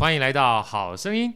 欢迎来到好声音。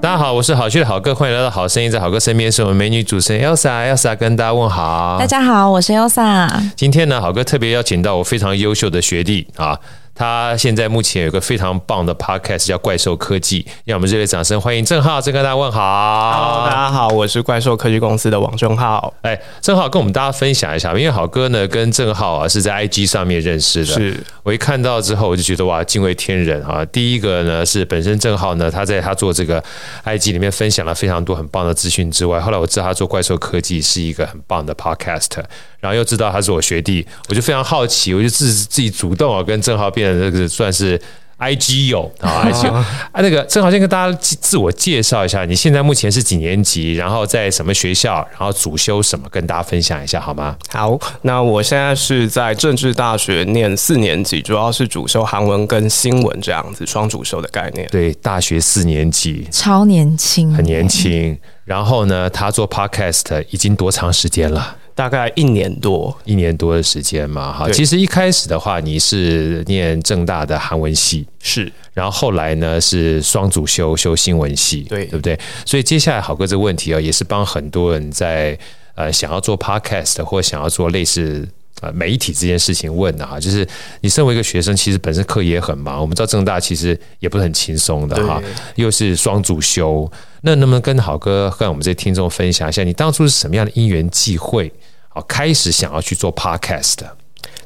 大家好，我是好趣的好哥，欢迎来到好声音。在好哥身边是我们美女主持人 Elsa，Elsa 跟大家问好。大家好，我是 Elsa。今天呢，好哥特别邀请到我非常优秀的学弟啊。他现在目前有个非常棒的 podcast 叫怪兽科技，让我们热烈掌声欢迎郑浩，郑跟大家问好。Hello，大家好，我是怪兽科技公司的王正浩。哎，正浩跟我们大家分享一下，因为好哥呢跟郑浩啊是在 IG 上面认识的。是我一看到之后，我就觉得哇，敬畏天人啊！第一个呢是本身郑浩呢，他在他做这个 IG 里面分享了非常多很棒的资讯之外，后来我知道他做怪兽科技是一个很棒的 podcast。然后又知道他是我学弟，我就非常好奇，我就自自己主动啊跟郑浩变成这个算是 IG 友啊，IG 友啊，那个正好先跟大家自我介绍一下，你现在目前是几年级，然后在什么学校，然后主修什么，跟大家分享一下好吗？好，那我现在是在政治大学念四年级，主要是主修韩文跟新闻这样子双主修的概念。对，大学四年级，超年轻，很年轻。然后呢，他做 Podcast 已经多长时间了？大概一年多，一年多的时间嘛，哈。其实一开始的话，你是念正大的韩文系，是。然后后来呢，是双主修修新闻系，对，对不对？所以接下来好哥这个问题啊，也是帮很多人在呃想要做 podcast 或想要做类似呃媒体这件事情问的哈。就是你身为一个学生，其实本身课也很忙，我们知道正大其实也不是很轻松的哈，又是双主修。那能不能跟好哥跟我们这些听众分享一下，你当初是什么样的因缘际会？开始想要去做 podcast 的。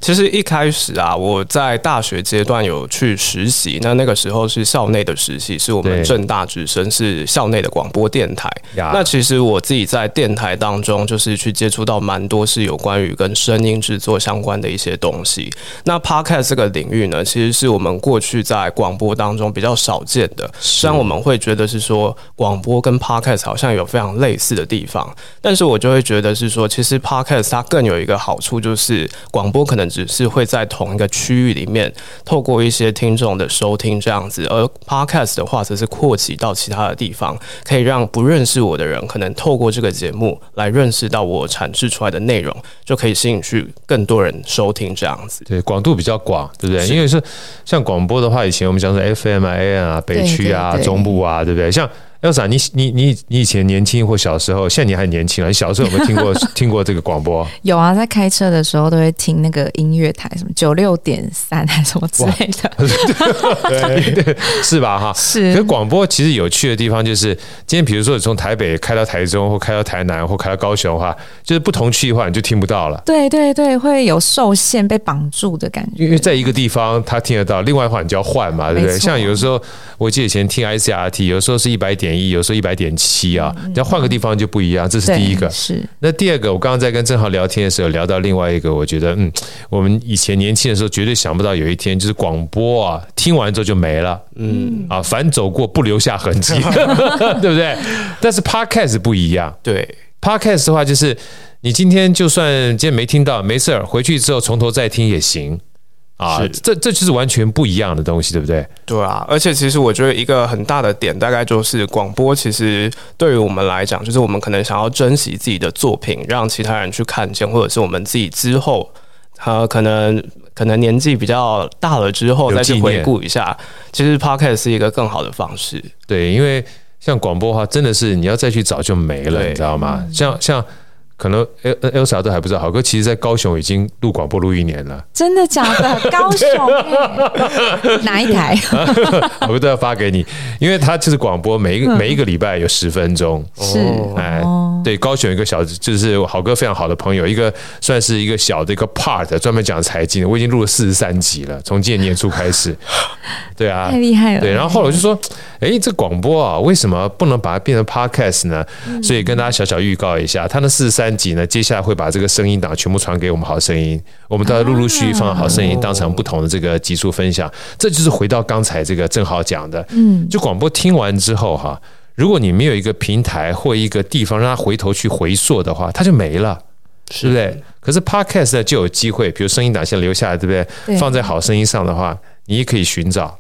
其实一开始啊，我在大学阶段有去实习，那那个时候是校内的实习，是我们正大直升，是校内的广播电台。那其实我自己在电台当中，就是去接触到蛮多是有关于跟声音制作相关的一些东西。那 podcast 这个领域呢，其实是我们过去在广播当中比较少见的。虽然我们会觉得是说广播跟 podcast 好像有非常类似的地方，但是我就会觉得是说，其实 podcast 它更有一个好处，就是广播可能。只是会在同一个区域里面，透过一些听众的收听这样子，而 Podcast 的话则是扩及到其他的地方，可以让不认识我的人，可能透过这个节目来认识到我产生出来的内容，就可以吸引去更多人收听这样子。对，广度比较广，对不对？因为是像广播的话，以前我们讲是 FM 啊、AM 啊、北区啊、中部啊，对不对？像 Elsa，你你你你以前年轻或小时候，现在你还年轻啊？你小时候有没有听过 听过这个广播？有啊，在开车的时候都会听那个音乐台，什么九六点三还是什么之类的，对对，是吧？哈，是。可是广播其实有趣的地方就是，今天比如说你从台北开到台中，或开到台南，或开到高雄的话，就是不同区的话，你就听不到了。对对对，会有受限、被绑住的感觉。因为在一个地方他听得到，另外的话你就要换嘛，对不对？像有时候我记得以前听 ICRT，有时候是一百点。一有时候一百点七啊，你要换个地方就不一样，这是第一个。是那第二个，我刚刚在跟郑浩聊天的时候聊到另外一个，我觉得嗯，我们以前年轻的时候绝对想不到有一天就是广播啊，听完之后就没了，嗯啊，反走过不留下痕迹，对不对？但是 Podcast 不一样，对 Podcast 的话就是你今天就算今天没听到，没事儿，回去之后从头再听也行。啊，这这就是完全不一样的东西，对不对？对啊，而且其实我觉得一个很大的点，大概就是广播，其实对于我们来讲，就是我们可能想要珍惜自己的作品，让其他人去看见，或者是我们自己之后，呃，可能可能年纪比较大了之后再去回顾一下，其实 Podcast 是一个更好的方式。对，因为像广播的话，真的是你要再去找就没了，你知道吗？像像。可能 Elsa 都还不知道，好哥其实在高雄已经录广播录一年了。真的假的？高雄、欸、哪一台？好哥都要发给你，因为他就是广播，每一个、嗯、每一个礼拜有十分钟。是，哎，对，高雄一个小，就是好哥非常好的朋友，一个算是一个小的一个 part，专门讲财经的。我已经录了四十三集了，从今年年初开始。对啊，太厉害了。对，然后后来我就说，哎，这广播啊，为什么不能把它变成 podcast 呢？所以跟大家小小预告一下，他那四十三集呢，接下来会把这个声音档全部传给我们好声音，我们都要陆陆续续放好声音，当成不同的这个集数分享。这就是回到刚才这个正好讲的，嗯，就广播听完之后哈，如果你没有一个平台或一个地方让他回头去回溯的话，它就没了，是不是？可是 podcast 呢就有机会，比如声音档先留下来，对不对？放在好声音上的话，你也可以寻找。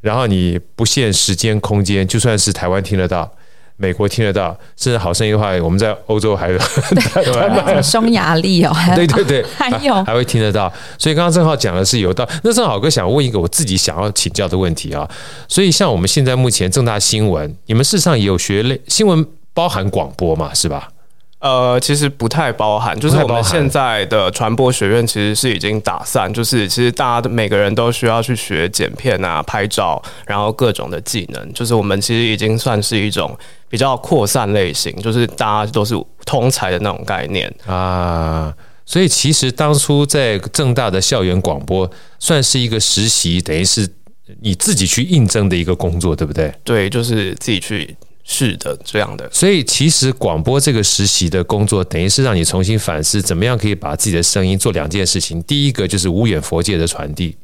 然后你不限时间空间，就算是台湾听得到，美国听得到，甚至好声音的话，我们在欧洲还有 对匈牙利哦，对 对对，还有还会听得到。所以刚刚正好讲的是有道，那正好哥想问一个我自己想要请教的问题啊。所以像我们现在目前正大新闻，你们事实上也有学类新闻，包含广播嘛，是吧？呃，其实不太包含，就是我们现在的传播学院其实是已经打散，就是其实大家每个人都需要去学剪片啊、拍照，然后各种的技能，就是我们其实已经算是一种比较扩散类型，就是大家都是通才的那种概念啊。所以其实当初在正大的校园广播算是一个实习，等于是你自己去应征的一个工作，对不对？对，就是自己去。是的，这样的。所以其实广播这个实习的工作，等于是让你重新反思，怎么样可以把自己的声音做两件事情。第一个就是无远佛界的传递，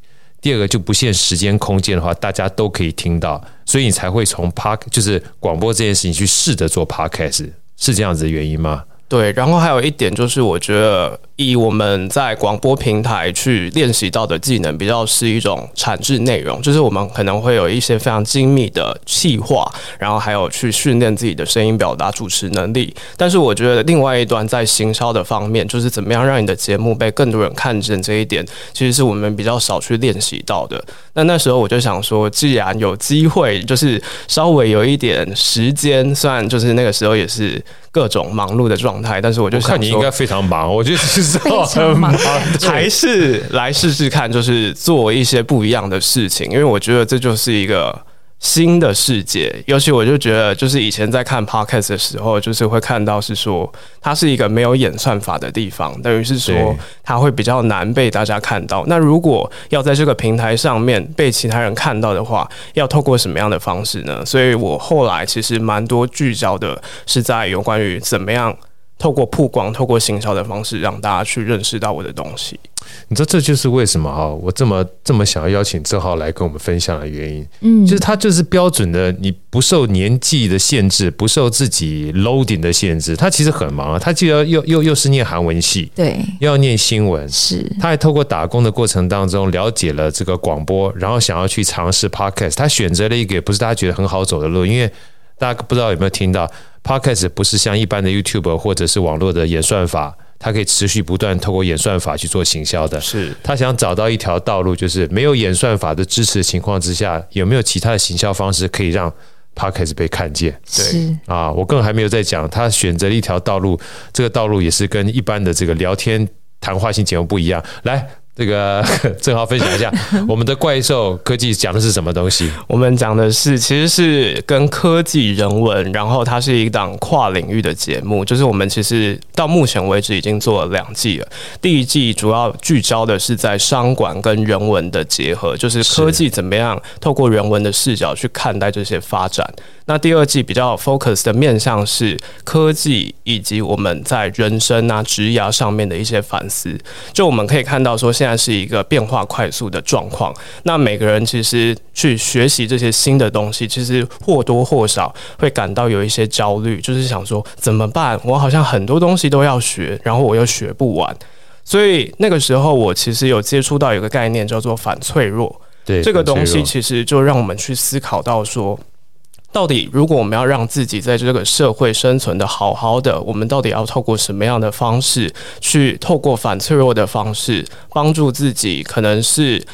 第二个就不限时间空间的话，大家都可以听到。所以你才会从 Park 就是广播这件事情去试着做 Podcast，是这样子的原因吗？对，然后还有一点就是，我觉得以我们在广播平台去练习到的技能，比较是一种产制内容，就是我们可能会有一些非常精密的气化，然后还有去训练自己的声音表达、主持能力。但是我觉得另外一端在行销的方面，就是怎么样让你的节目被更多人看见这一点，其实是我们比较少去练习到的。那那时候我就想说，既然有机会，就是稍微有一点时间，虽然就是那个时候也是。各种忙碌的状态，但是我就想说，看你应该非常忙，我觉得 其实非常忙，还是来试试看，就是做一些不一样的事情，因为我觉得这就是一个。新的世界，尤其我就觉得，就是以前在看 podcast 的时候，就是会看到是说，它是一个没有演算法的地方，等于是说，它会比较难被大家看到。那如果要在这个平台上面被其他人看到的话，要透过什么样的方式呢？所以我后来其实蛮多聚焦的是在有关于怎么样透过曝光、透过行销的方式，让大家去认识到我的东西。你知道这就是为什么哈，我这么这么想要邀请郑浩来跟我们分享的原因。嗯，就是他就是标准的，你不受年纪的限制，不受自己 loading 的限制。他其实很忙啊，他既要又又又是念韩文系，对，又要念新闻，是。他还透过打工的过程当中了解了这个广播，然后想要去尝试 podcast。他选择了一个也不是大家觉得很好走的路，因为大家不知道有没有听到 podcast 不是像一般的 YouTube 或者是网络的演算法。它可以持续不断透过演算法去做行销的，是他想找到一条道路，就是没有演算法的支持的情况之下，有没有其他的行销方式可以让 Podcast 被看见？对啊，我更还没有在讲，他选择了一条道路，这个道路也是跟一般的这个聊天谈话性节目不一样。来。这个 正好分享一下，我们的怪兽科技讲的是什么东西？我们讲的是，其实是跟科技人文，然后它是一档跨领域的节目。就是我们其实到目前为止已经做了两季了。第一季主要聚焦的是在商管跟人文的结合，就是科技怎么样透过人文的视角去看待这些发展。那第二季比较 focus 的面向是科技以及我们在人生啊、职涯上面的一些反思。就我们可以看到说，现在是一个变化快速的状况。那每个人其实去学习这些新的东西，其实或多或少会感到有一些焦虑，就是想说怎么办？我好像很多东西都要学，然后我又学不完。所以那个时候，我其实有接触到一个概念，叫做反脆弱。对，这个东西其实就让我们去思考到说。到底，如果我们要让自己在这个社会生存的好好的，我们到底要透过什么样的方式去透过反脆弱的方式帮助自己？可能是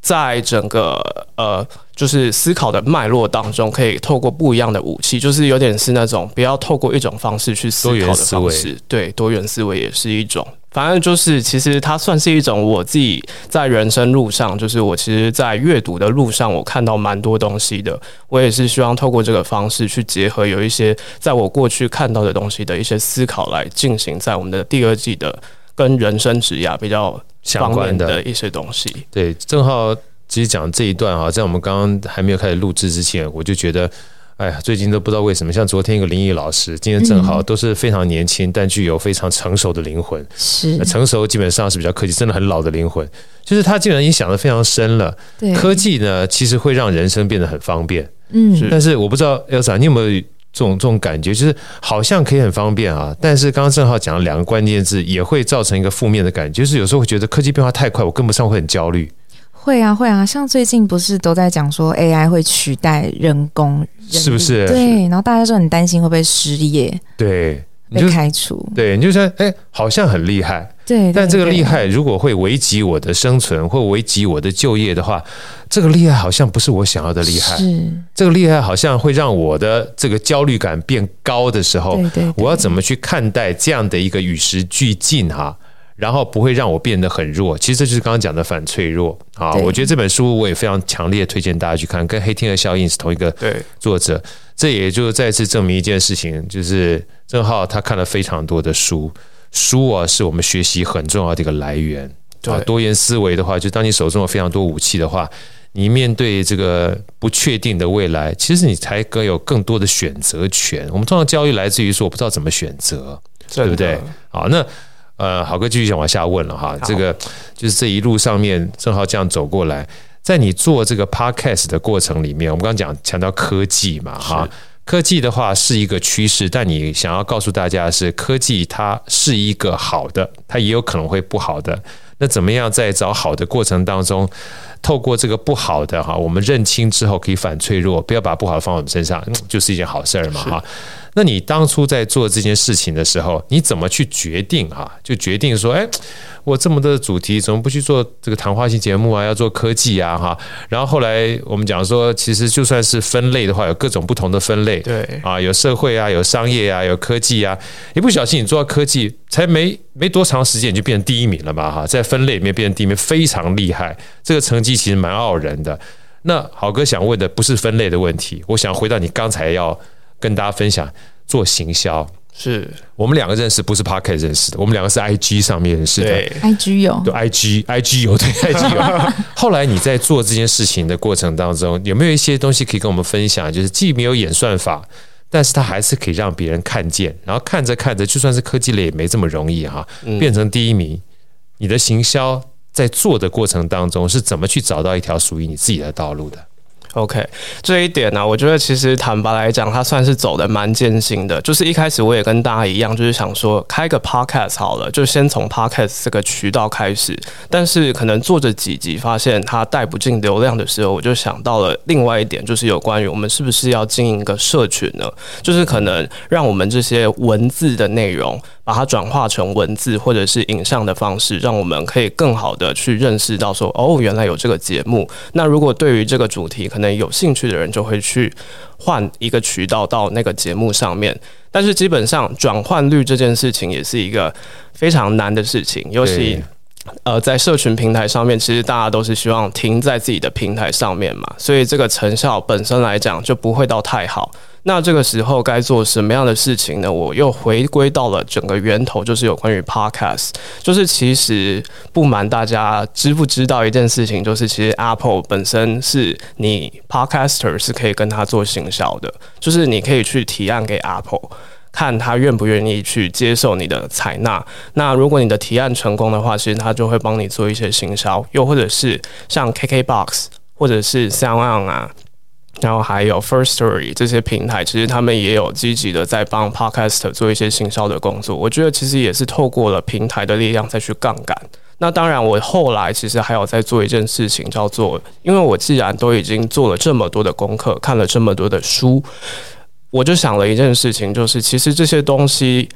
在整个呃，就是思考的脉络当中，可以透过不一样的武器，就是有点是那种不要透过一种方式去思考的方式，对，多元思维也是一种。反正就是，其实它算是一种我自己在人生路上，就是我其实，在阅读的路上，我看到蛮多东西的。我也是希望透过这个方式去结合有一些在我过去看到的东西的一些思考，来进行在我们的第二季的跟人生职涯比较相关的一些东西。对，正好其实讲这一段啊，在我们刚刚还没有开始录制之前，我就觉得。哎呀，最近都不知道为什么，像昨天一个林毅老师，今天正好都是非常年轻，但具有非常成熟的灵魂。是成熟，基本上是比较科技，真的很老的灵魂。就是他竟然已经想得非常深了。对，科技呢，其实会让人生变得很方便。嗯，但是我不知道 Elsa，你有没有这种这种感觉？就是好像可以很方便啊，但是刚刚正好讲了两个关键字，也会造成一个负面的感觉，就是有时候会觉得科技变化太快，我跟不上，会很焦虑。会啊，会啊，像最近不是都在讲说 AI 会取代人工人，是不是？对，然后大家就很担心会不会失业，对，被开除，对，你就说，哎，好像很厉害，对，对，但这个厉害如果会危及我的生存或危及我的就业的话，这个厉害好像不是我想要的厉害，是。这个厉害好像会让我的这个焦虑感变高的时候，对对，对，我要怎么去看待这样的一个与时俱进哈？然后不会让我变得很弱，其实这就是刚刚讲的反脆弱啊！我觉得这本书我也非常强烈推荐大家去看，跟《黑天鹅效应》是同一个作者。这也就再次证明一件事情，就是郑浩他看了非常多的书，书啊是我们学习很重要的一个来源。对，多元思维的话，就当你手中有非常多武器的话，你面对这个不确定的未来，其实你才更有更多的选择权。我们通常教育来自于说我不知道怎么选择，对不对？好，那。呃，好哥继续想往下问了哈，这个就是这一路上面正好这样走过来，在你做这个 podcast 的过程里面，我们刚刚讲强调科技嘛哈，科技的话是一个趋势，但你想要告诉大家的是，科技它是一个好的，它也有可能会不好的。那怎么样在找好的过程当中，透过这个不好的哈，我们认清之后可以反脆弱，不要把不好的放我们身上，就是一件好事儿嘛哈。那你当初在做这件事情的时候，你怎么去决定啊？就决定说，哎，我这么多的主题，怎么不去做这个谈话性节目啊？要做科技啊，哈。然后后来我们讲说，其实就算是分类的话，有各种不同的分类，对啊，有社会啊，有商业啊，有科技啊。一不小心你做到科技，才没没多长时间，你就变成第一名了嘛，哈，在分类里面变成第一名，非常厉害。这个成绩其实蛮傲人的。那好哥想问的不是分类的问题，我想回到你刚才要。跟大家分享做行销，是。我们两个认识，不是 Podcast 认识的，我们两个是 IG 上面认识的，IG 有，对 IG，IG 有，对 IG 有。后来你在做这件事情的过程当中，有没有一些东西可以跟我们分享？就是既没有演算法，但是它还是可以让别人看见，然后看着看着，就算是科技类也没这么容易哈，变成第一名。你的行销在做的过程当中，是怎么去找到一条属于你自己的道路的？OK，这一点呢、我觉得其实坦白来讲，它算是走得蛮艰辛的。就是一开始我也跟大家一样，就是想说开个 Podcast 好了，就先从 Podcast 这个渠道开始。但是可能做着几集，发现它带不进流量的时候，我就想到了另外一点，就是有关于我们是不是要经营一个社群呢？就是可能让我们这些文字的内容。把它转化成文字或者是影像的方式，让我们可以更好的去认识到说，哦，原来有这个节目。那如果对于这个主题可能有兴趣的人，就会去换一个渠道到那个节目上面。但是基本上转换率这件事情也是一个非常难的事情，尤其呃在社群平台上面，其实大家都是希望停在自己的平台上面嘛，所以这个成效本身来讲就不会到太好。那这个时候该做什么样的事情呢？我又回归到了整个源头，就是有关于 Podcast。就是其实不瞒大家，知不知道一件事情，就是其实 Apple 本身是你 Podcaster 是可以跟他做行销的，就是你可以去提案给 Apple，看他愿不愿意去接受你的采纳。那如果你的提案成功的话，其实他就会帮你做一些行销，又或者是像 KKBox 或者是 SoundOn 啊。然后还有 First Story 这些平台，其实他们也有积极的在帮 Podcast 做一些行销的工作。我觉得其实也是透过了平台的力量再去杠杆。那当然，我后来其实还有在做一件事情，叫做，因为我既然都已经做了这么多的功课，看了这么多的书，我就想了一件事情，就是其实这些东西。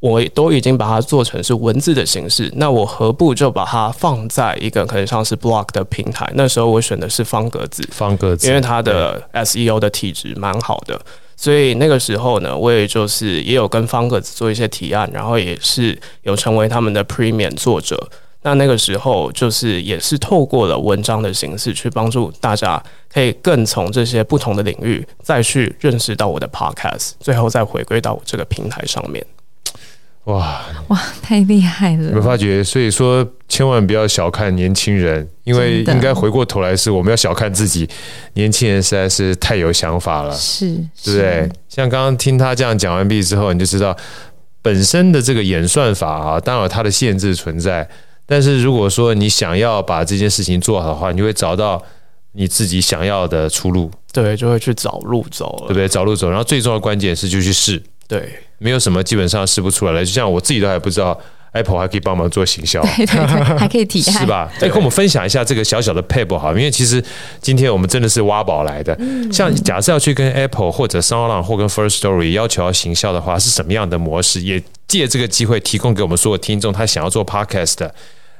我都已经把它做成是文字的形式，那我何不就把它放在一个可能像是 blog 的平台？那时候我选的是方格子，方格子，因为它的 SEO 的体质蛮好的，所以那个时候呢，我也就是也有跟方格子做一些提案，然后也是有成为他们的 Premium 作者。那那个时候就是也是透过了文章的形式去帮助大家，可以更从这些不同的领域再去认识到我的 Podcast，最后再回归到我这个平台上面。哇哇，太厉害了！有没有发觉？所以说，千万不要小看年轻人，因为应该回过头来是我们要小看自己。年轻人实在是太有想法了，是，对不对？像刚刚听他这样讲完毕之后，你就知道本身的这个演算法啊，当然有它的限制存在。但是如果说你想要把这件事情做好的话，你会找到你自己想要的出路。对，就会去找路走，对不对？找路走，然后最重要的关键是就去试。对。没有什么基本上试不出来的，就像我自己都还不知道 Apple 还可以帮忙做行销，对对对，还可以提案，是吧？再跟我们分享一下这个小小的 paper 好，因为其实今天我们真的是挖宝来的。嗯、像假设要去跟 Apple 或者 SoundOn 或跟 First Story 要求要行销的话，是什么样的模式？也借这个机会提供给我们所有听众，他想要做 Podcast 的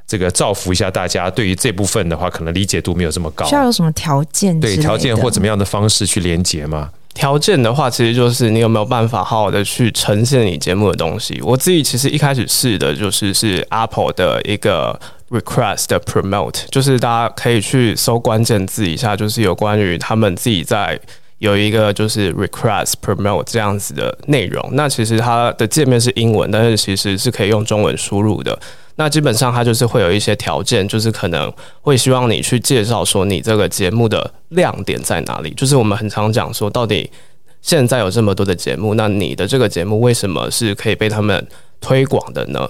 这个造福一下大家。对于这部分的话，可能理解度没有这么高，需要有什么条件？对条件或怎么样的方式去连接吗？条件的话，其实就是你有没有办法好好的去呈现你节目的东西。我自己其实一开始试的就是是 Apple 的一个 Request Promote，就是大家可以去搜关键字一下，就是有关于他们自己在有一个就是 Request Promote 这样子的内容。那其实它的界面是英文，但是其实是可以用中文输入的。那基本上它就是会有一些条件，就是可能会希望你去介绍说你这个节目的亮点在哪里。就是我们很常讲说，到底现在有这么多的节目，那你的这个节目为什么是可以被他们推广的呢？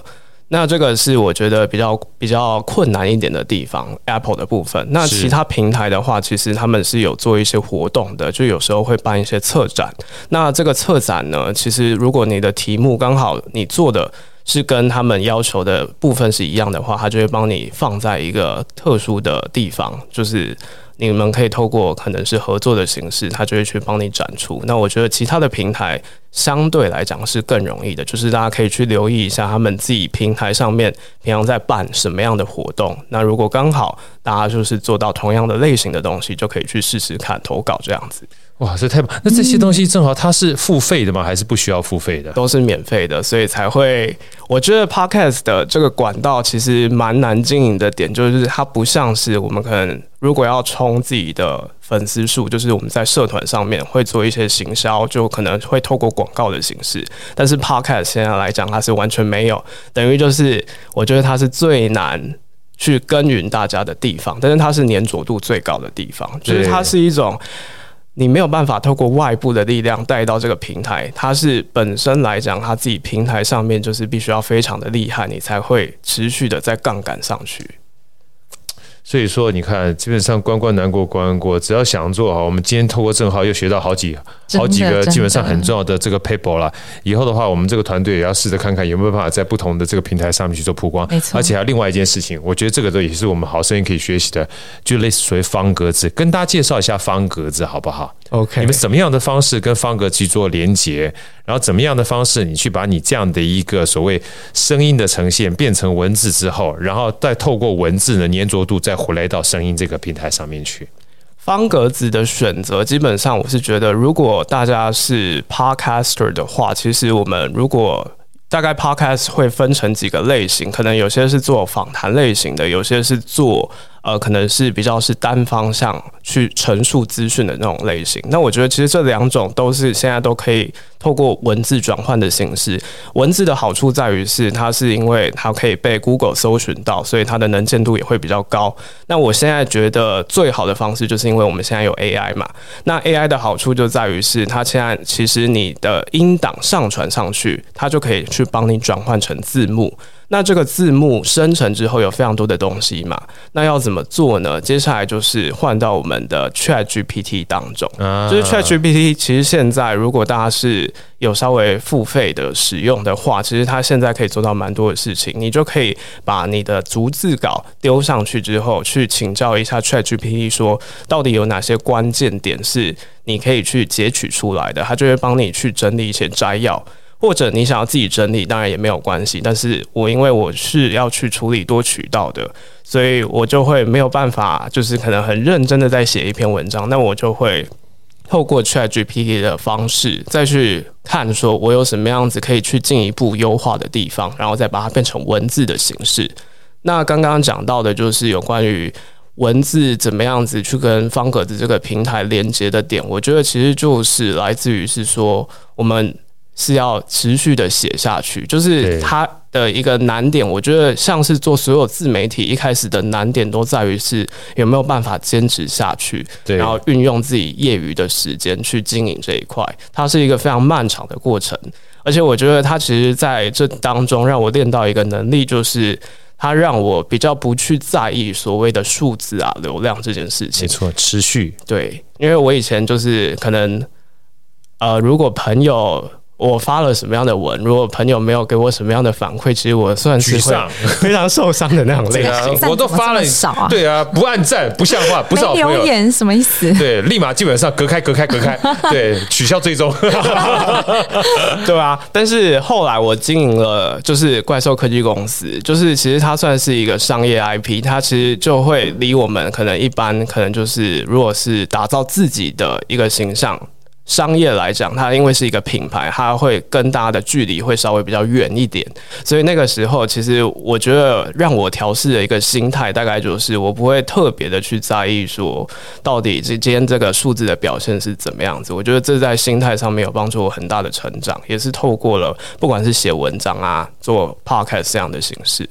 那这个是我觉得比较比较困难一点的地方，Apple 的部分。那其他平台的话，其实他们是有做一些活动的，就有时候会办一些策展。那这个策展呢，其实如果你的题目刚好你做的。是跟他们要求的部分是一样的话，他就会帮你放在一个特殊的地方，就是你们可以透过可能是合作的形式，他就会去帮你展出。那我觉得其他的平台相对来讲是更容易的，就是大家可以去留意一下他们自己平台上面平常在办什么样的活动。那如果刚好大家就是做到同样的类型的东西，就可以去试试看投稿这样子。哇，这太棒！那这些东西正好它是付费的吗？还是不需要付费的？都是免费的，所以才会。我觉得 Podcast 的这个管道其实蛮难经营的点，就是它不像是我们可能如果要冲自己的粉丝数，就是我们在社团上面会做一些行销，就可能会透过广告的形式。但是 Podcast 现在来讲，它是完全没有，等于就是我觉得它是最难去耕耘大家的地方，但是它是粘着度最高的地方，就是它是一种。你没有办法透过外部的力量带到这个平台，它是本身来讲，它自己平台上面就是必须要非常的厉害，你才会持续的在杠杆上去。所以说，你看，基本上关关难过关关过，只要想做好，我们今天透过正好又学到好几好几个基本上很重要的这个 paper 了。以后的话，我们这个团队也要试着看看有没有办法在不同的这个平台上面去做曝光。而且还有另外一件事情，我觉得这个都也是我们好声音可以学习的，就类似于方格子，跟大家介绍一下方格子好不好？OK，你们怎么样的方式跟方格子去做连接？然后怎么样的方式，你去把你这样的一个所谓声音的呈现变成文字之后，然后再透过文字的粘着度再回来到声音这个平台上面去。方格子的选择，基本上我是觉得，如果大家是 Podcaster 的话，其实我们如果大概 Podcast 会分成几个类型，可能有些是做访谈类型的，有些是做。呃，可能是比较是单方向去陈述资讯的那种类型。那我觉得其实这两种都是现在都可以透过文字转换的形式。文字的好处在于是它是因为它可以被 Google 搜寻到，所以它的能见度也会比较高。那我现在觉得最好的方式就是因为我们现在有 AI 嘛。那 AI 的好处就在于是它现在其实你的音档上传上去，它就可以去帮你转换成字幕。那这个字幕生成之后有非常多的东西嘛？那要怎么做呢？接下来就是换到我们的 ChatGPT 当中，就是 ChatGPT。其实现在如果大家是有稍微付费的使用的话，其实它现在可以做到蛮多的事情。你就可以把你的逐字稿丢上去之后，去请教一下 ChatGPT，说到底有哪些关键点是你可以去截取出来的，它就会帮你去整理一些摘要。或者你想要自己整理，当然也没有关系。但是我因为我是要去处理多渠道的，所以我就会没有办法，就是可能很认真的在写一篇文章。那我就会透过 ChatGPT 的方式再去看，说我有什么样子可以去进一步优化的地方，然后再把它变成文字的形式。那刚刚讲到的就是有关于文字怎么样子去跟方格子这个平台连接的点，我觉得其实就是来自于是说我们。是要持续的写下去，就是它的一个难点。我觉得像是做所有自媒体一开始的难点都在于是有没有办法坚持下去，然后运用自己业余的时间去经营这一块。它是一个非常漫长的过程，而且我觉得它其实在这当中让我练到一个能力，就是它让我比较不去在意所谓的数字啊、流量这件事情。没错，持续。对，因为我以前就是可能呃，如果朋友。我发了什么样的文，如果朋友没有给我什么样的反馈，其实我算是会 非常受伤的那种类型。我都发了少啊，对啊，不按赞，不像话，不是好朋友。留言什么意思？对，立马基本上隔开，隔开，隔开，对，取消追踪，对啊。但是后来我经营了，就是怪兽科技公司，就是其实它算是一个商业 IP，它其实就会离我们可能一般，可能就是如果是打造自己的一个形象。商业来讲，它因为是一个品牌，它会跟大家的距离会稍微比较远一点，所以那个时候，其实我觉得让我调试的一个心态，大概就是我不会特别的去在意说到底今天这个数字的表现是怎么样子。我觉得这在心态上面有帮助我很大的成长，也是透过了不管是写文章啊，做 podcast 这样的形式，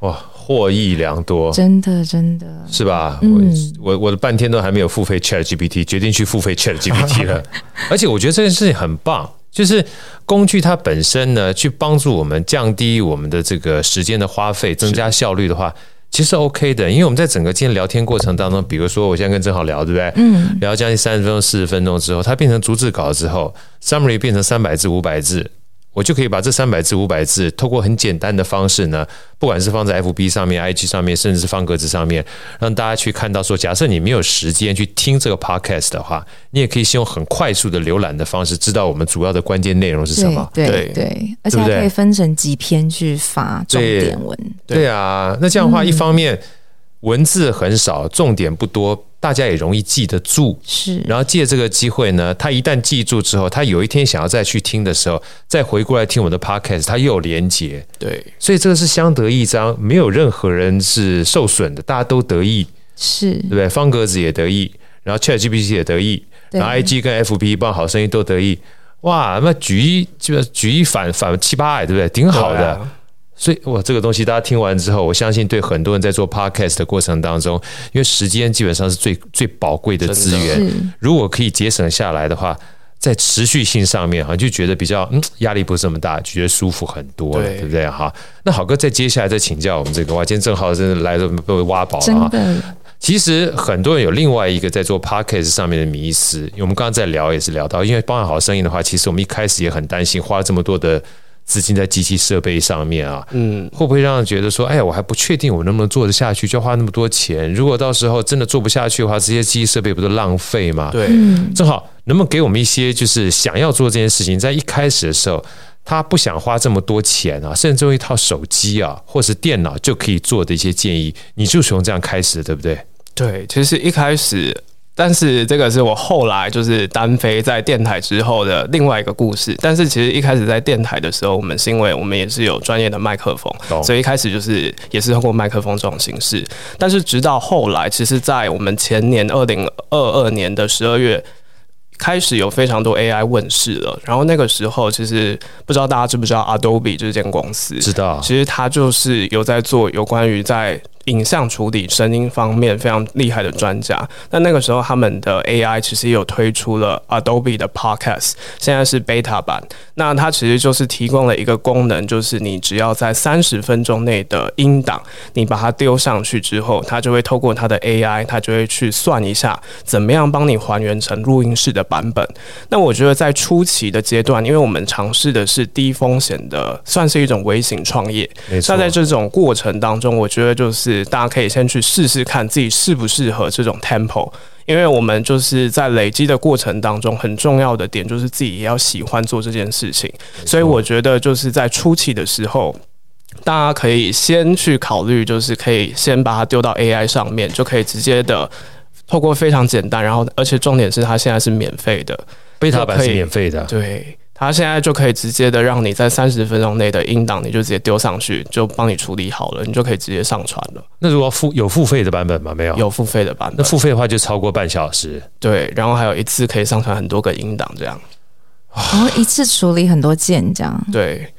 哇。获益良多，真的真的是吧？嗯、我我我的半天都还没有付费 Chat GPT，决定去付费 Chat GPT 了。而且我觉得这件事情很棒，就是工具它本身呢，去帮助我们降低我们的这个时间的花费，增加效率的话，其实 OK 的。因为我们在整个今天聊天过程当中，比如说我现在跟正好聊，对不对？嗯，聊将近三十分钟、四十分钟之后，它变成逐字稿之后，Summary 变成三百字、五百字。我就可以把这三百字、五百字，透过很简单的方式呢，不管是放在 FB 上面、IG 上面，甚至是方格子上面，让大家去看到说，假设你没有时间去听这个 Podcast 的话，你也可以先用很快速的浏览的方式，知道我们主要的关键内容是什么。对对，对，而且还可以分成几篇去发重点文。对，对啊，那这样的话，一方面文字很少，重点不多。大家也容易记得住，是。然后借这个机会呢，他一旦记住之后，他有一天想要再去听的时候，再回过来听我们的 podcast，他又有连结。对，所以这个是相得益彰，没有任何人是受损的，大家都得益，是对不对？方格子也得益，然后 ChatGPT 也得益，然后 IG 跟 FB 帮好声音都得益。哇，那举一就举一反反七八哎，对不对？挺好的。所以哇，这个东西大家听完之后，我相信对很多人在做 podcast 的过程当中，因为时间基本上是最最宝贵的资源，如果可以节省下来的话，在持续性上面哈，就觉得比较嗯压力不是这么大，觉得舒服很多，对，对不对哈？那好哥，再接下来再请教我们这个哇，今天正好真的来了，被我挖宝了哈。其实很多人有另外一个在做 podcast 上面的迷思，因为我们刚刚在聊也是聊到，因为包含好声音的话，其实我们一开始也很担心花了这么多的。资金在机器设备上面啊，嗯，会不会让人觉得说，哎呀，我还不确定我能不能做得下去，就要花那么多钱？如果到时候真的做不下去的话，这些机器设备不是浪费吗？对，正好能不能给我们一些，就是想要做这件事情，在一开始的时候，他不想花这么多钱啊，甚至用一套手机啊，或是电脑就可以做的一些建议，你就是从这样开始，对不对？对，其实一开始。但是这个是我后来就是单飞在电台之后的另外一个故事。但是其实一开始在电台的时候，我们是因为我们也是有专业的麦克风，所以一开始就是也是通过麦克风这种形式。但是直到后来，其实，在我们前年二零二二年的十二月开始有非常多 AI 问世了。然后那个时候，其实不知道大家知不知道 Adobe 这间公司？知道。其实它就是有在做有关于在。影像处理、声音方面非常厉害的专家。那那个时候，他们的 AI 其实也有推出了 Adobe 的 Podcast，现在是 Beta 版。那它其实就是提供了一个功能，就是你只要在三十分钟内的音档，你把它丢上去之后，它就会透过它的 AI，它就会去算一下怎么样帮你还原成录音室的版本。那我觉得在初期的阶段，因为我们尝试的是低风险的，算是一种微型创业。那在这种过程当中，我觉得就是。大家可以先去试试看自己适不适合这种 tempo，因为我们就是在累积的过程当中，很重要的点就是自己也要喜欢做这件事情。所以我觉得就是在初期的时候，大家可以先去考虑，就是可以先把它丢到 AI 上面，就可以直接的透过非常简单，然后而且重点是它现在是免费的，beta 版是免费的，对。它现在就可以直接的让你在三十分钟内的音档，你就直接丢上去，就帮你处理好了，你就可以直接上传了。那如果付有付费的版本吗？没有，有付费的版本。那付费的话就超过半小时。对，然后还有一次可以上传很多个音档，这样。哦，一次处理很多件，这样。对。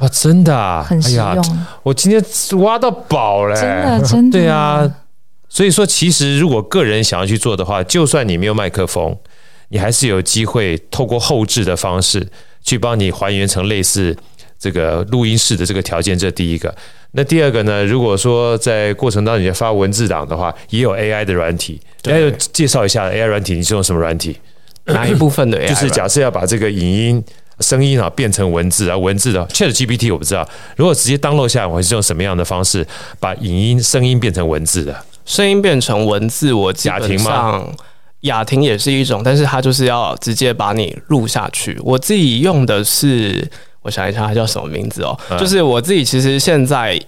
哇，真的啊，很实用。哎。我今天挖到宝了，真的，真的。对啊，所以说，其实如果个人想要去做的话，就算你没有麦克风。你还是有机会透过后置的方式去帮你还原成类似这个录音室的这个条件，这第一个。那第二个呢？如果说在过程当中你发文字档的话，也有 AI 的软体。来介绍一下 AI 软体，你是用什么软体？哪一部分的 AI？就是假设要把这个影音声音啊变成文字啊，文字的 ChatGPT 我不知道，如果直接 download 下来，我会是用什么样的方式把影音声音变成文字的？声音变成文字，我雅婷吗？雅婷也是一种，但是它就是要直接把你录下去。我自己用的是，我想一下，它叫什么名字哦？嗯、就是我自己其实现在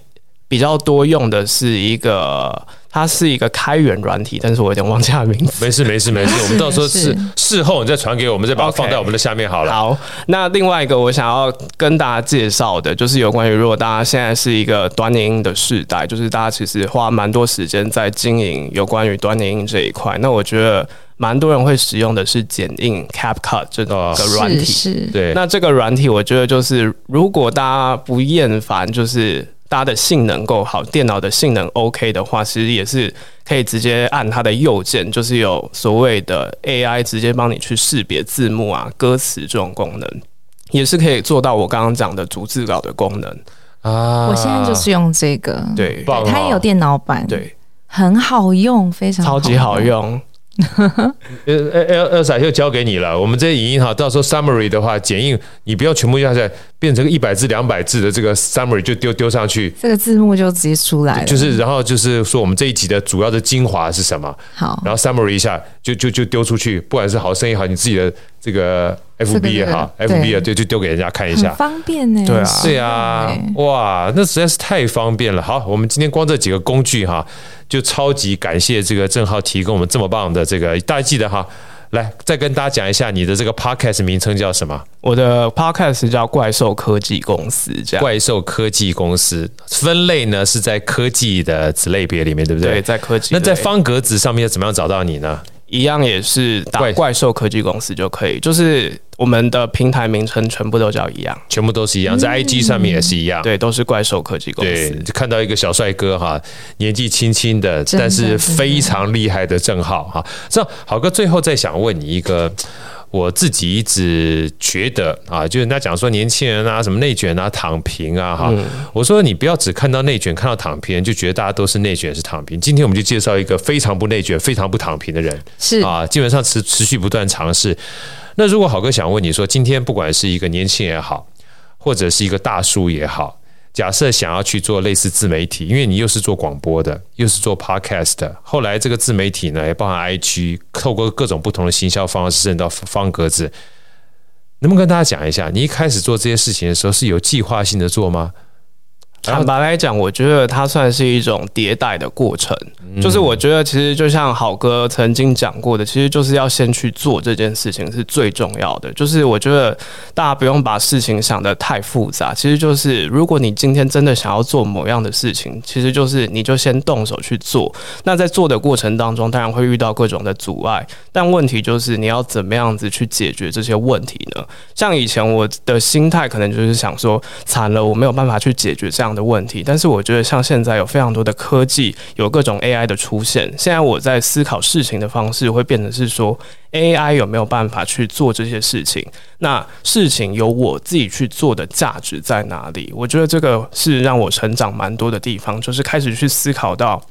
比较多用的是一个。它是一个开源软体，但是我有点忘记它的名字。没事没事没事，我们到时候事事后你再传给我们，再把它放在我们的下面好了。Okay, 好，那另外一个我想要跟大家介绍的，就是有关于如果大家现在是一个短影音的时代，就是大家其实花蛮多时间在经营有关于短影音这一块。那我觉得蛮多人会使用的是剪映 CapCut 这个软体。是，是对。那这个软体，我觉得就是如果大家不厌烦，就是。大家的性能够好，电脑的性能 OK 的话，其实也是可以直接按它的右键，就是有所谓的 AI 直接帮你去识别字幕啊、歌词这种功能，也是可以做到我刚刚讲的逐字稿的功能啊。我现在就是用这个，对，它也有电脑版，对，很好用，非常超级好用。呃呃呃，Elsa 就交给你了。我们这些影音哈，到时候 summary 的话，剪映你不要全部下载变成一百字、两百字的这个 summary 就丢丢上去，这个字幕就直接出来了。就是然后就是说我们这一集的主要的精华是什么？好，然后 summary 一下就就就丢出去，不管是好声音好，你自己的这个 FB 也好，FB 啊，对，就丢给人家看一下，方便呢。对啊，对啊，哇，那实在是太方便了。好，我们今天光这几个工具哈。就超级感谢这个正浩提供我们这么棒的这个，大家记得哈，来再跟大家讲一下你的这个 podcast 名称叫什么？我的 podcast 叫怪兽科技公司，这样。怪兽科技公司分类呢是在科技的子类别里面，对不对？对，在科技。那在方格子上面要怎么样找到你呢？一样也是打怪兽科技公司就可以，就是。我们的平台名称全部都叫一样，全部都是一样，在 IG 上面也是一样，对，都是怪兽科技公司。对看到一个小帅哥哈，年纪轻轻的，但是非常厉害的正浩哈。这样，郝哥最后再想问你一个，我自己一直觉得啊，就是人家讲说年轻人啊，什么内卷啊、躺平啊哈，我说你不要只看到内卷，看到躺平，就觉得大家都是内卷是躺平。今天我们就介绍一个非常不内卷、非常不躺平的人，是啊，基本上持持续不断尝试。那如果好哥想问你说，今天不管是一个年轻人也好，或者是一个大叔也好，假设想要去做类似自媒体，因为你又是做广播的，又是做 podcast 的，后来这个自媒体呢也包含 IG，透过各种不同的行销方式，甚至到方格子，能不能跟大家讲一下，你一开始做这些事情的时候是有计划性的做吗？坦白来讲，我觉得它算是一种迭代的过程。就是我觉得，其实就像好哥曾经讲过的，其实就是要先去做这件事情是最重要的。就是我觉得大家不用把事情想得太复杂，其实就是如果你今天真的想要做某样的事情，其实就是你就先动手去做。那在做的过程当中，当然会遇到各种的阻碍，但问题就是你要怎么样子去解决这些问题呢？像以前我的心态可能就是想说，惨了，我没有办法去解决这样的问题。但是我觉得像现在有非常多的科技，有各种 AI。的出现，现在我在思考事情的方式会变成是说，AI 有没有办法去做这些事情？那事情由我自己去做的价值在哪里？我觉得这个是让我成长蛮多的地方，就是开始去思考到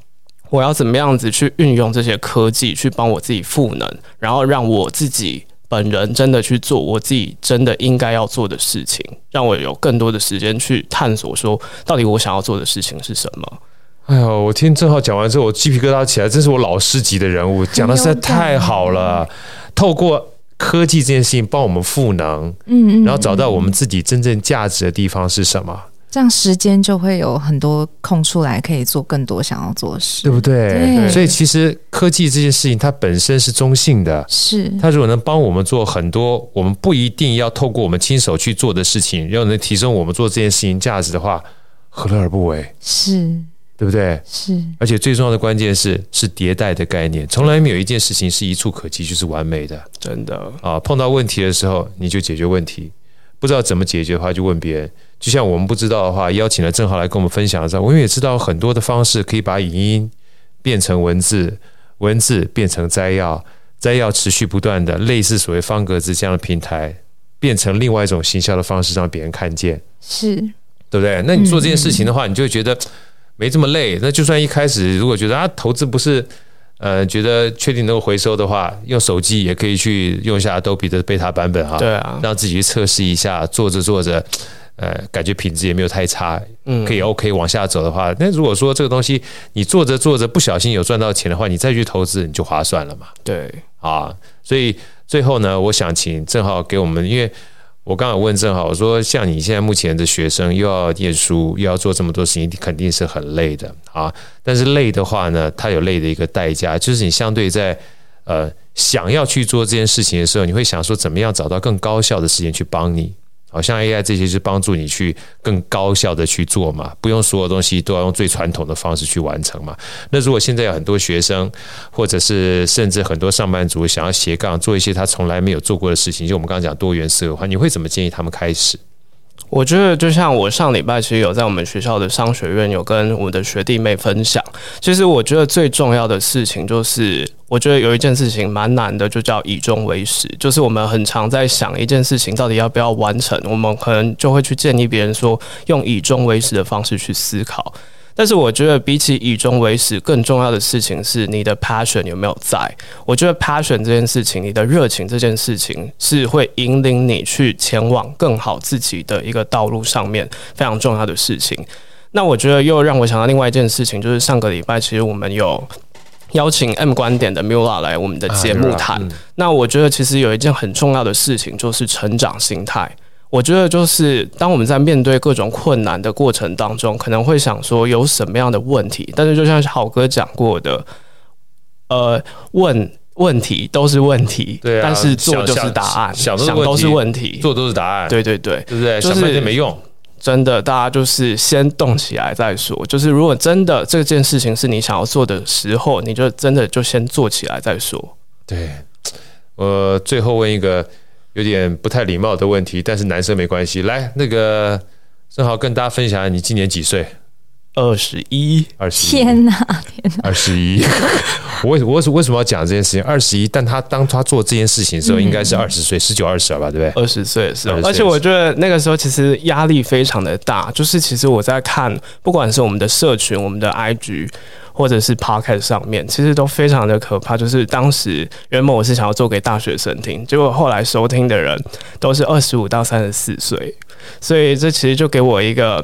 我要怎么样子去运用这些科技去帮我自己赋能，然后让我自己本人真的去做我自己真的应该要做的事情，让我有更多的时间去探索，说到底我想要做的事情是什么。哎呦，我听郑浩讲完之后，我鸡皮疙瘩起来，真是我老师级的人物，讲的实在太好了。透过科技这件事情帮我们赋能，嗯，然后找到我们自己真正价值的地方是什么，这样时间就会有很多空出来，可以做更多想要做的事，对不对？对。所以其实科技这件事情它本身是中性的，是它如果能帮我们做很多我们不一定要透过我们亲手去做的事情，又能提升我们做这件事情价值的话，何乐而不为？是。对不对？是，而且最重要的关键是是迭代的概念，从来没有一件事情是一触可及就是完美的，真的啊！碰到问题的时候你就解决问题，不知道怎么解决的话就问别人。就像我们不知道的话，邀请了正浩来跟我们分享的时候，我们也知道很多的方式可以把语音变成文字，文字变成摘要，摘要持续不断的类似所谓方格子这样的平台，变成另外一种行销的方式让别人看见，是对不对？那你做这件事情的话，你就会觉得。没这么累，那就算一开始如果觉得啊投资不是呃，觉得确定能够回收的话，用手机也可以去用一下 Adobe 的 beta 版本哈。对啊，让自己去测试一下，做着做着，呃，感觉品质也没有太差，嗯，可以 OK 往下走的话，那如果说这个东西你做着做着不小心有赚到钱的话，你再去投资你就划算了嘛。对，啊，所以最后呢，我想请正浩给我们，因为。我刚刚问正浩，我说像你现在目前的学生又要念书，又要做这么多事情，肯定是很累的啊。但是累的话呢，它有累的一个代价，就是你相对在呃想要去做这件事情的时候，你会想说怎么样找到更高效的时间去帮你。好像 AI 这些是帮助你去更高效的去做嘛，不用所有东西都要用最传统的方式去完成嘛。那如果现在有很多学生，或者是甚至很多上班族想要斜杠做一些他从来没有做过的事情，就我们刚刚讲多元思维的话，你会怎么建议他们开始？我觉得就像我上礼拜其实有在我们学校的商学院有跟我的学弟妹分享，其实我觉得最重要的事情就是，我觉得有一件事情蛮难的，就叫以终为始，就是我们很常在想一件事情到底要不要完成，我们可能就会去建议别人说用以终为始的方式去思考。但是我觉得，比起以终为始，更重要的事情是你的 passion 有没有在。我觉得 passion 这件事情，你的热情这件事情，是会引领你去前往更好自己的一个道路上面非常重要的事情。那我觉得又让我想到另外一件事情，就是上个礼拜其实我们有邀请 M 观点的 Mula 来我们的节目谈。那我觉得其实有一件很重要的事情，就是成长心态。我觉得就是当我们在面对各种困难的过程当中，可能会想说有什么样的问题，但是就像好哥讲过的，呃，问问题都是问题，对啊，但是做就是答案，想，都是问题，做都是答案，对对对，对不对？就是想半天没用，真的，大家就是先动起来再说。就是如果真的这件事情是你想要做的时候，你就真的就先做起来再说。对，我最后问一个。有点不太礼貌的问题，但是男生没关系。来，那个正好跟大家分享，你今年几岁？二十一，二十一。天哪，天哪，二十一。我为我为什么要讲这件事情？二十一，但他当他做这件事情的时候，应该是二十岁，十九二十了吧？对不对？二十岁是，而且我觉得那个时候其实压力非常的大。就是其实我在看，不管是我们的社群、我们的 IG。或者是 Podcast 上面，其实都非常的可怕。就是当时原本我是想要做给大学生听，结果后来收听的人都是二十五到三十四岁，所以这其实就给我一个。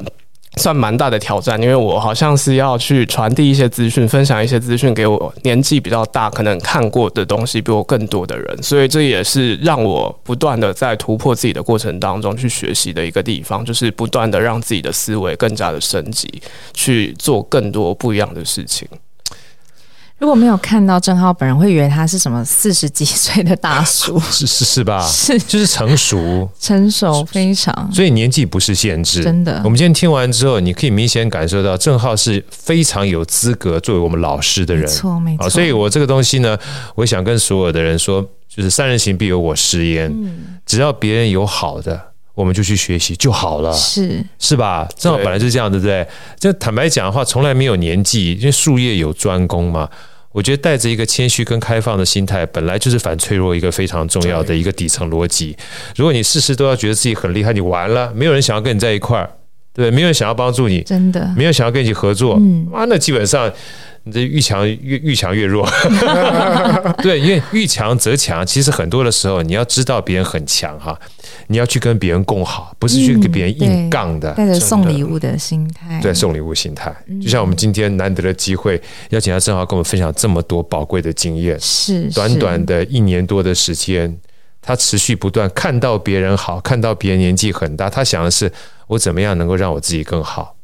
算蛮大的挑战，因为我好像是要去传递一些资讯，分享一些资讯给我年纪比较大、可能看过的东西比我更多的人，所以这也是让我不断的在突破自己的过程当中去学习的一个地方，就是不断的让自己的思维更加的升级，去做更多不一样的事情。如果没有看到郑浩本人，会以为他是什么四十几岁的大叔，是是是吧？是，就是成熟，成熟非常，所以年纪不是限制，真的。我们今天听完之后，你可以明显感受到郑浩是非常有资格作为我们老师的人，没错没错。所以我这个东西呢，我想跟所有的人说，就是三人行必有我师焉。嗯，只要别人有好的，我们就去学习就好了，是是吧？正好本来就是这样，对不对？这坦白讲的话，从来没有年纪，因为术业有专攻嘛。我觉得带着一个谦虚跟开放的心态，本来就是反脆弱一个非常重要的一个底层逻辑。如果你事事都要觉得自己很厉害，你完了，没有人想要跟你在一块儿，对，没有人想要帮助你，真的，没有人想要跟你一起合作，嗯，哇，那基本上。你这愈强越愈强越弱，对，因为遇强则强。其实很多的时候，你要知道别人很强哈，你要去跟别人共好，不是去跟别人硬杠的。带着送礼物的心态，对，送礼物心态。就像我们今天难得的机会，邀请他正好跟我们分享这么多宝贵的经验，是短短的一年多的时间，他持续不断看到别人好，看到别人年纪很大，他想的是我怎么样能够让我自己更好，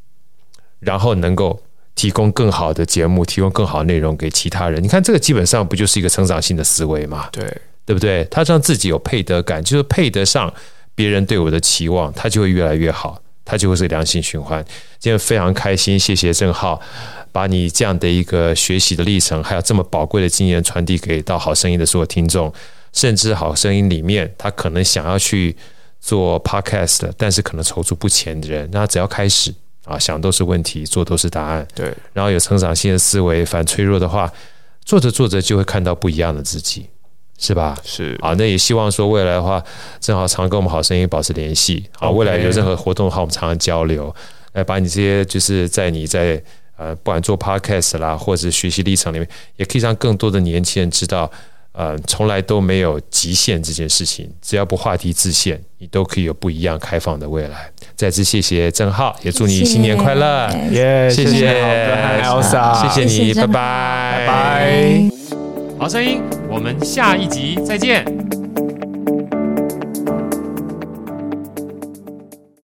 然后能够。提供更好的节目，提供更好的内容给其他人。你看，这个基本上不就是一个成长性的思维吗？对，对不对？他让自己有配得感，就是配得上别人对我的期望，他就会越来越好，他就会是良性循环。今天非常开心，谢谢郑浩，把你这样的一个学习的历程，还有这么宝贵的经验传递给到好声音的所有听众，甚至好声音里面，他可能想要去做 podcast，但是可能踌躇不前的人，那只要开始。啊，想都是问题，做都是答案。对，然后有成长性的思维，反脆弱的话，做着做着就会看到不一样的自己，是吧？是。啊，那也希望说未来的话，正好常跟我们好声音保持联系。好，未来有任何活动的话，我们常常交流，来把你这些就是在你在呃，不管做 podcast 啦，或者是学习历程里面，也可以让更多的年轻人知道，呃，从来都没有极限这件事情，只要不画地自限，你都可以有不一样开放的未来。再次谢谢郑浩，也祝你新年快乐！耶，谢谢，谢谢 Elsa，谢谢你，拜拜，拜拜。好声音，我们下一集再见。